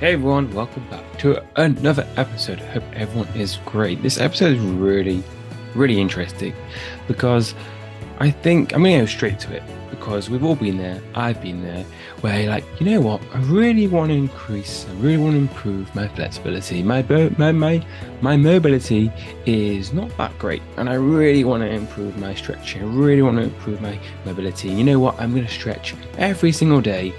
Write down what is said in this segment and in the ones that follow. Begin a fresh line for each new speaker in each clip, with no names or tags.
Hey everyone, welcome back to another episode. Hope everyone is great. This episode is really, really interesting because I think I'm to go straight to it because we've all been there. I've been there where you're like, you know what? I really want to increase. I really want to improve my flexibility. My my my my mobility is not that great, and I really want to improve my stretching. I really want to improve my mobility. You know what? I'm to stretch every single day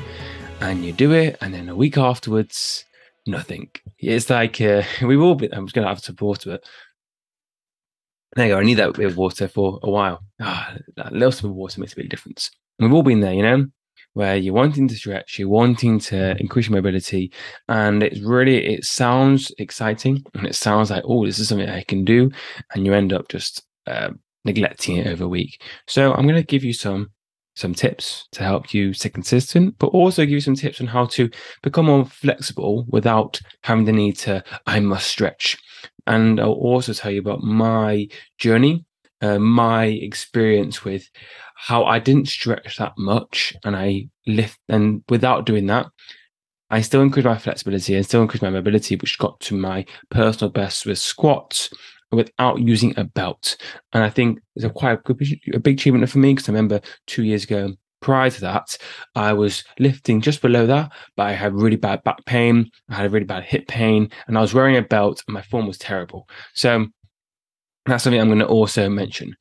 and you do it, and then a week afterwards, nothing. It's like uh, we will be. I'm just going to have to water it. There you go. I need that bit of water for a while. Ah, a little bit of water makes a big difference. And we've all been there, you know, where you're wanting to stretch, you're wanting to increase your mobility, and it's really it sounds exciting and it sounds like oh, this is something I can do, and you end up just uh, neglecting it over a week. So I'm going to give you some some tips to help you stay consistent, but also give you some tips on how to become more flexible without having the need to, I must stretch. And I'll also tell you about my journey, uh, my experience with how I didn't stretch that much and I lift, and without doing that, I still increased my flexibility and still increased my mobility, which got to my personal best with squats without using a belt. And I think it's a quite a, good, a big achievement for me because I remember two years ago, prior to that, I was lifting just below that, but I had really bad back pain. I had a really bad hip pain, and I was wearing a belt, and my form was terrible. So that's something I'm going to also mention.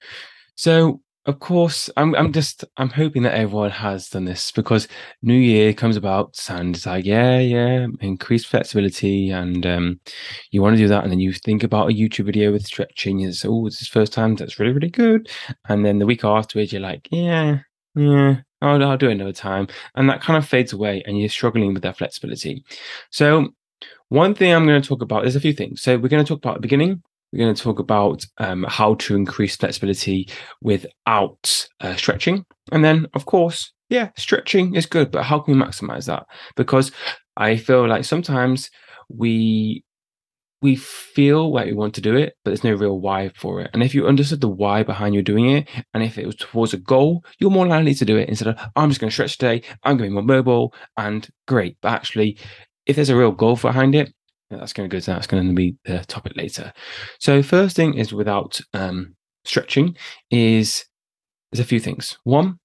So of course, I'm I'm just I'm hoping that everyone has done this because New Year comes about and it's like yeah yeah increased flexibility and um, you want to do that and then you think about a YouTube video with stretching and it's oh it's his first time that's really really good and then the week afterwards you're like yeah yeah I'll, I'll do it another time and that kind of fades away and you're struggling with that flexibility. So one thing I'm going to talk about there's a few things. So we're going to talk about the beginning we're going to talk about um, how to increase flexibility without uh, stretching. And then, of course, yeah, stretching is good, but how can we maximize that? Because I feel like sometimes we we feel like we want to do it, but there's no real why for it. And if you understood the why behind you doing it, and if it was towards a goal, you're more likely to do it instead of I'm just going to stretch today, I'm going to be more mobile, and great. But actually, if there's a real goal behind it, that's going to go to that's going to be the topic later. So first thing is without um, stretching is there's a few things. One,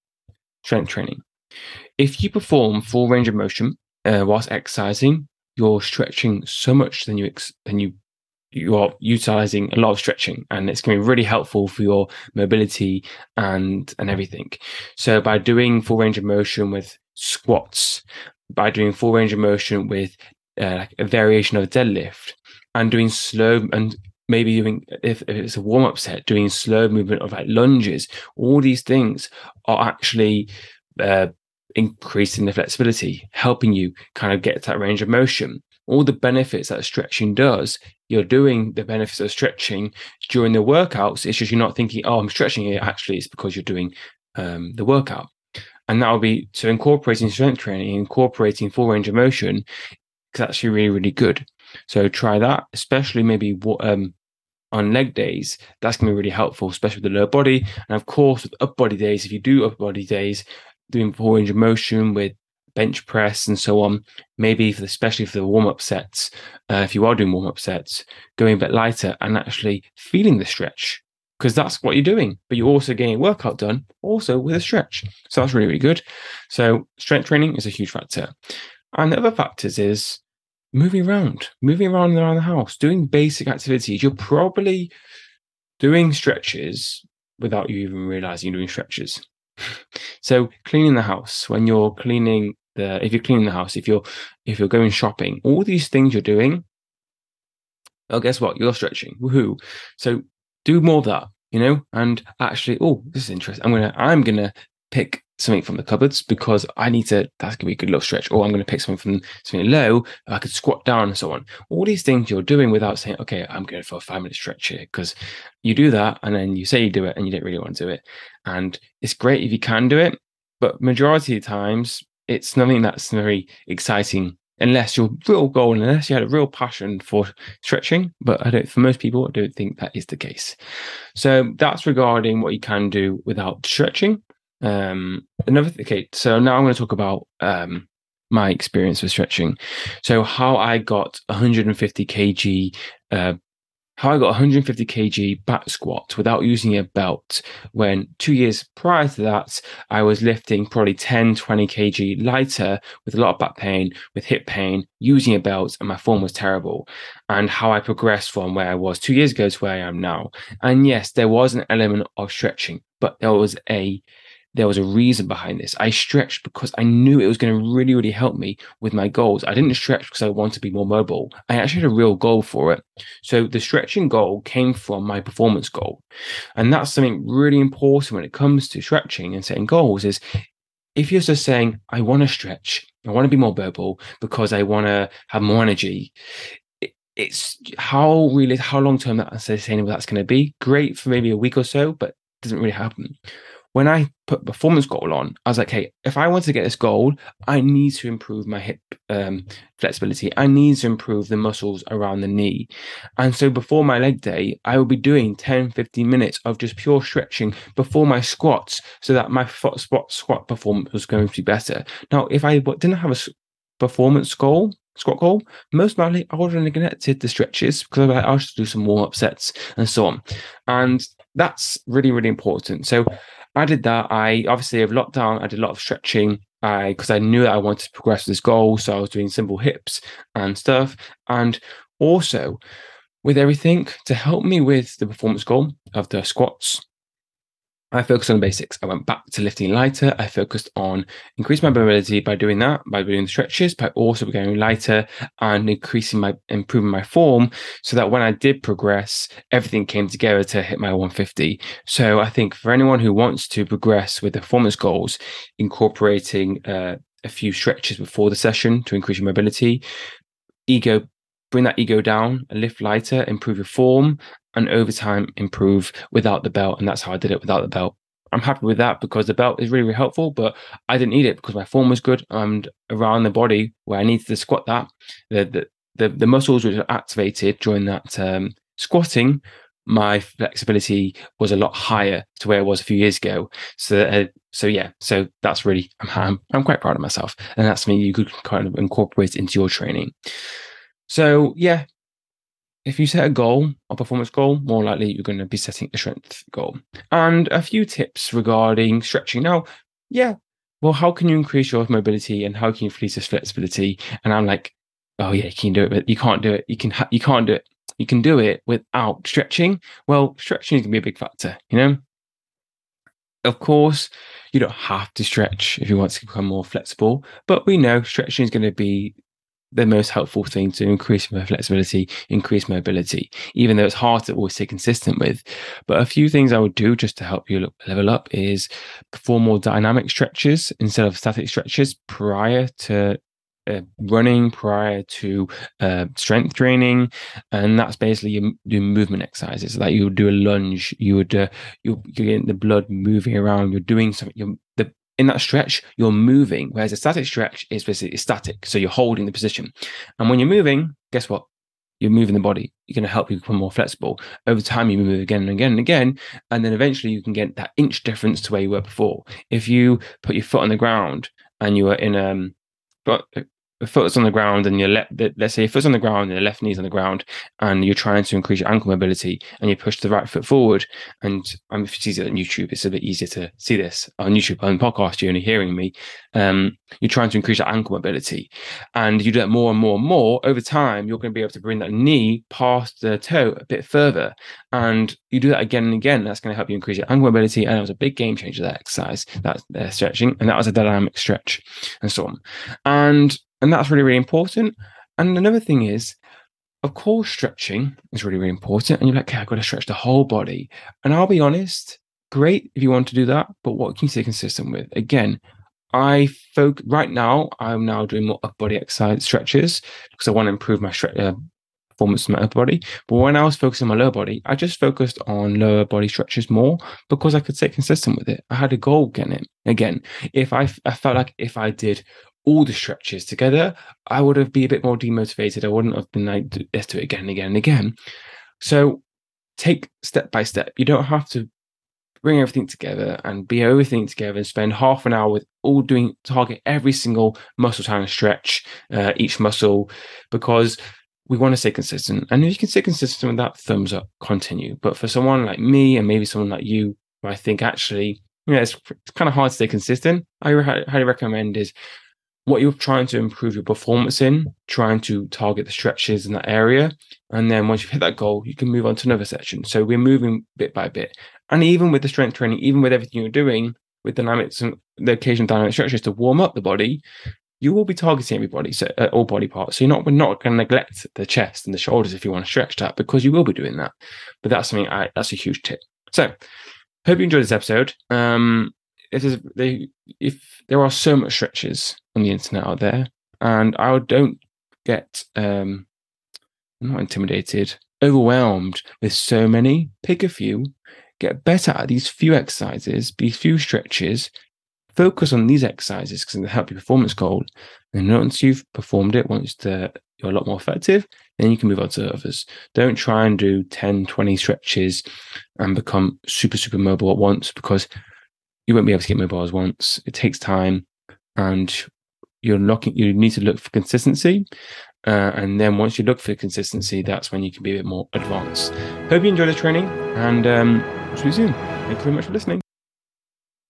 strength training. If you perform full range of motion uh, whilst exercising, you're stretching so much than you ex- than you you are utilizing a lot of stretching and it's going to be really helpful for your mobility and and everything so by doing full range of motion with squats by doing full range of motion with uh, like a variation of a deadlift and doing slow and maybe doing if, if it's a warm-up set doing slow movement of like lunges. All these things are actually uh, increasing the flexibility helping you kind of get that range of motion. All the benefits that stretching does you're doing the benefits of stretching during the workouts. It's just you're not thinking oh i'm stretching it actually it's because you're doing um, the workout. And that will be so incorporating strength training incorporating full range of motion it's actually really, really good. So try that, especially maybe what um, on leg days. That's going to be really helpful, especially with the lower body. And of course, with upper body days, if you do upper body days, doing full range of motion with bench press and so on, maybe for the, especially for the warm up sets, uh, if you are doing warm up sets, going a bit lighter and actually feeling the stretch because that's what you're doing. But you're also getting workout done also with a stretch. So that's really, really good. So strength training is a huge factor. And the other factors is moving around, moving around around the house, doing basic activities. You're probably doing stretches without you even realizing you're doing stretches. so cleaning the house when you're cleaning the if you're cleaning the house, if you're if you're going shopping, all these things you're doing, oh guess what? You're stretching. Woohoo. So do more of that, you know, and actually, oh, this is interesting. I'm gonna I'm gonna pick something from the cupboards because I need to, that's going to be a good little stretch. Or I'm going to pick something from something low, I could squat down and so on. All these things you're doing without saying, okay, I'm going for a five minute stretch here because you do that and then you say you do it and you don't really want to do it. And it's great if you can do it, but majority of times it's nothing that's very exciting unless your real goal, unless you had a real passion for stretching. But I don't, for most people, I don't think that is the case. So that's regarding what you can do without stretching. Um, another okay, so now I'm going to talk about um, my experience with stretching. So how I got 150 kg uh, how I got 150 kg back squat without using a belt when two years prior to that, I was lifting probably 10, 20 kg lighter with a lot of back pain, with hip pain, using a belt, and my form was terrible. And how I progressed from where I was two years ago to where I am now. And yes, there was an element of stretching, but there was a there was a reason behind this. I stretched because I knew it was going to really, really help me with my goals. I didn't stretch because I wanted to be more mobile. I actually had a real goal for it. So the stretching goal came from my performance goal. And that's something really important when it comes to stretching and setting goals is if you're just saying, I want to stretch, I want to be more mobile because I want to have more energy, it's how really how long term that sustainable that's going to be. Great for maybe a week or so, but doesn't really happen when I put performance goal on, I was like, hey, if I want to get this goal, I need to improve my hip um, flexibility. I need to improve the muscles around the knee. And so before my leg day, I will be doing 10, 15 minutes of just pure stretching before my squats so that my spot squat performance was going to be better. Now, if I didn't have a performance goal, squat goal, most likely I would have neglected the stretches because I should do some warm up sets and so on. And that's really, really important. So I did that. I obviously have lockdown. I did a lot of stretching. I because I knew that I wanted to progress this goal, so I was doing simple hips and stuff. And also with everything to help me with the performance goal of the squats, I focused on the basics. I went back to lifting lighter. I focused on increasing my mobility by doing that, by doing the stretches, but also going lighter and increasing my, improving my form so that when I did progress, everything came together to hit my 150. So I think for anyone who wants to progress with the performance goals, incorporating uh, a few stretches before the session to increase your mobility, ego bring that ego down, lift lighter, improve your form, and over time improve without the belt. And that's how I did it without the belt. I'm happy with that because the belt is really, really helpful, but I didn't need it because my form was good and around the body where I needed to squat that, the the the, the muscles were activated during that um, squatting. My flexibility was a lot higher to where it was a few years ago. So, uh, so yeah, so that's really I'm, I'm quite proud of myself, and that's something you could kind of incorporate into your training. So yeah, if you set a goal, a performance goal, more likely you're going to be setting a strength goal. And a few tips regarding stretching. Now, yeah, well, how can you increase your mobility and how can you increase your flexibility? And I'm like, oh yeah, you can do it, but you can't do it. You can ha- you can't do it. You can do it without stretching. Well, stretching is going to be a big factor, you know. Of course, you don't have to stretch if you want to become more flexible, but we know stretching is going to be the most helpful thing to increase my flexibility, increase mobility, even though it's hard to always stay consistent with. But a few things I would do just to help you level up is perform more dynamic stretches instead of static stretches prior to uh, running prior to uh, strength training, and that's basically you do movement exercises. Like you would do a lunge, you would uh, you you're getting the blood moving around. You're doing something. You're, the in that stretch, you're moving, whereas a static stretch is basically static. So you're holding the position. And when you're moving, guess what? You're moving the body. You're going to help you become more flexible. Over time, you move again and again and again. And then eventually you can get that inch difference to where you were before. If you put your foot on the ground and you were in um but foot's on the ground and your left, let's say your foot's on the ground and your left knee's on the ground, and you're trying to increase your ankle mobility, and you push the right foot forward. And um, if it's easier on YouTube, it's a bit easier to see this on YouTube on podcast. You're only hearing me. Um, you're trying to increase your ankle mobility, and you do that more and more and more over time. You're going to be able to bring that knee past the toe a bit further, and you do that again and again. That's going to help you increase your ankle mobility. And it was a big game changer that exercise, that uh, stretching, and that was a dynamic stretch, and so on. And and that's really, really important. And another thing is, of course, stretching is really, really important. And you're like, okay, I've got to stretch the whole body. And I'll be honest, great if you want to do that, but what can you stay consistent with? Again, I folk right now. I'm now doing more upper body exercise stretches because I want to improve my stre- uh, performance of my upper body. But when I was focusing on my lower body, I just focused on lower body stretches more because I could stay consistent with it. I had a goal getting it. Again, if I, I felt like if I did all the stretches together, I would have been a bit more demotivated. I wouldn't have been like, let's do it again and again and again. So take step by step. You don't have to bring everything together and be everything together and spend half an hour with all doing target every single muscle time stretch, uh, each muscle, because we want to stay consistent. And if you can stay consistent with that, thumbs up, continue. But for someone like me and maybe someone like you, I think actually, you know, it's, it's kind of hard to stay consistent. I highly recommend is what you're trying to improve your performance in, trying to target the stretches in that area. And then once you've hit that goal, you can move on to another section. So we're moving bit by bit. And even with the strength training, even with everything you're doing with dynamics and the occasional dynamic stretches to warm up the body, you will be targeting everybody, so uh, all body parts. So you're not we're not going to neglect the chest and the shoulders if you want to stretch that because you will be doing that. But that's something I that's a huge tip. So hope you enjoyed this episode. Um, if they, if there are so much stretches on the internet out there, and I don't get um, not intimidated, overwhelmed with so many. Pick a few, get better at these few exercises, these few stretches. Focus on these exercises because they help your performance goal. And once you've performed it, once the, you're a lot more effective, then you can move on to others. Don't try and do 10, 20 stretches and become super, super mobile at once because you won't be able to get mobile at once. It takes time and you're looking, you need to look for consistency. Uh, and then once you look for consistency, that's when you can be a bit more advanced. Hope you enjoy the training and um, see you soon. Thank you very much for listening.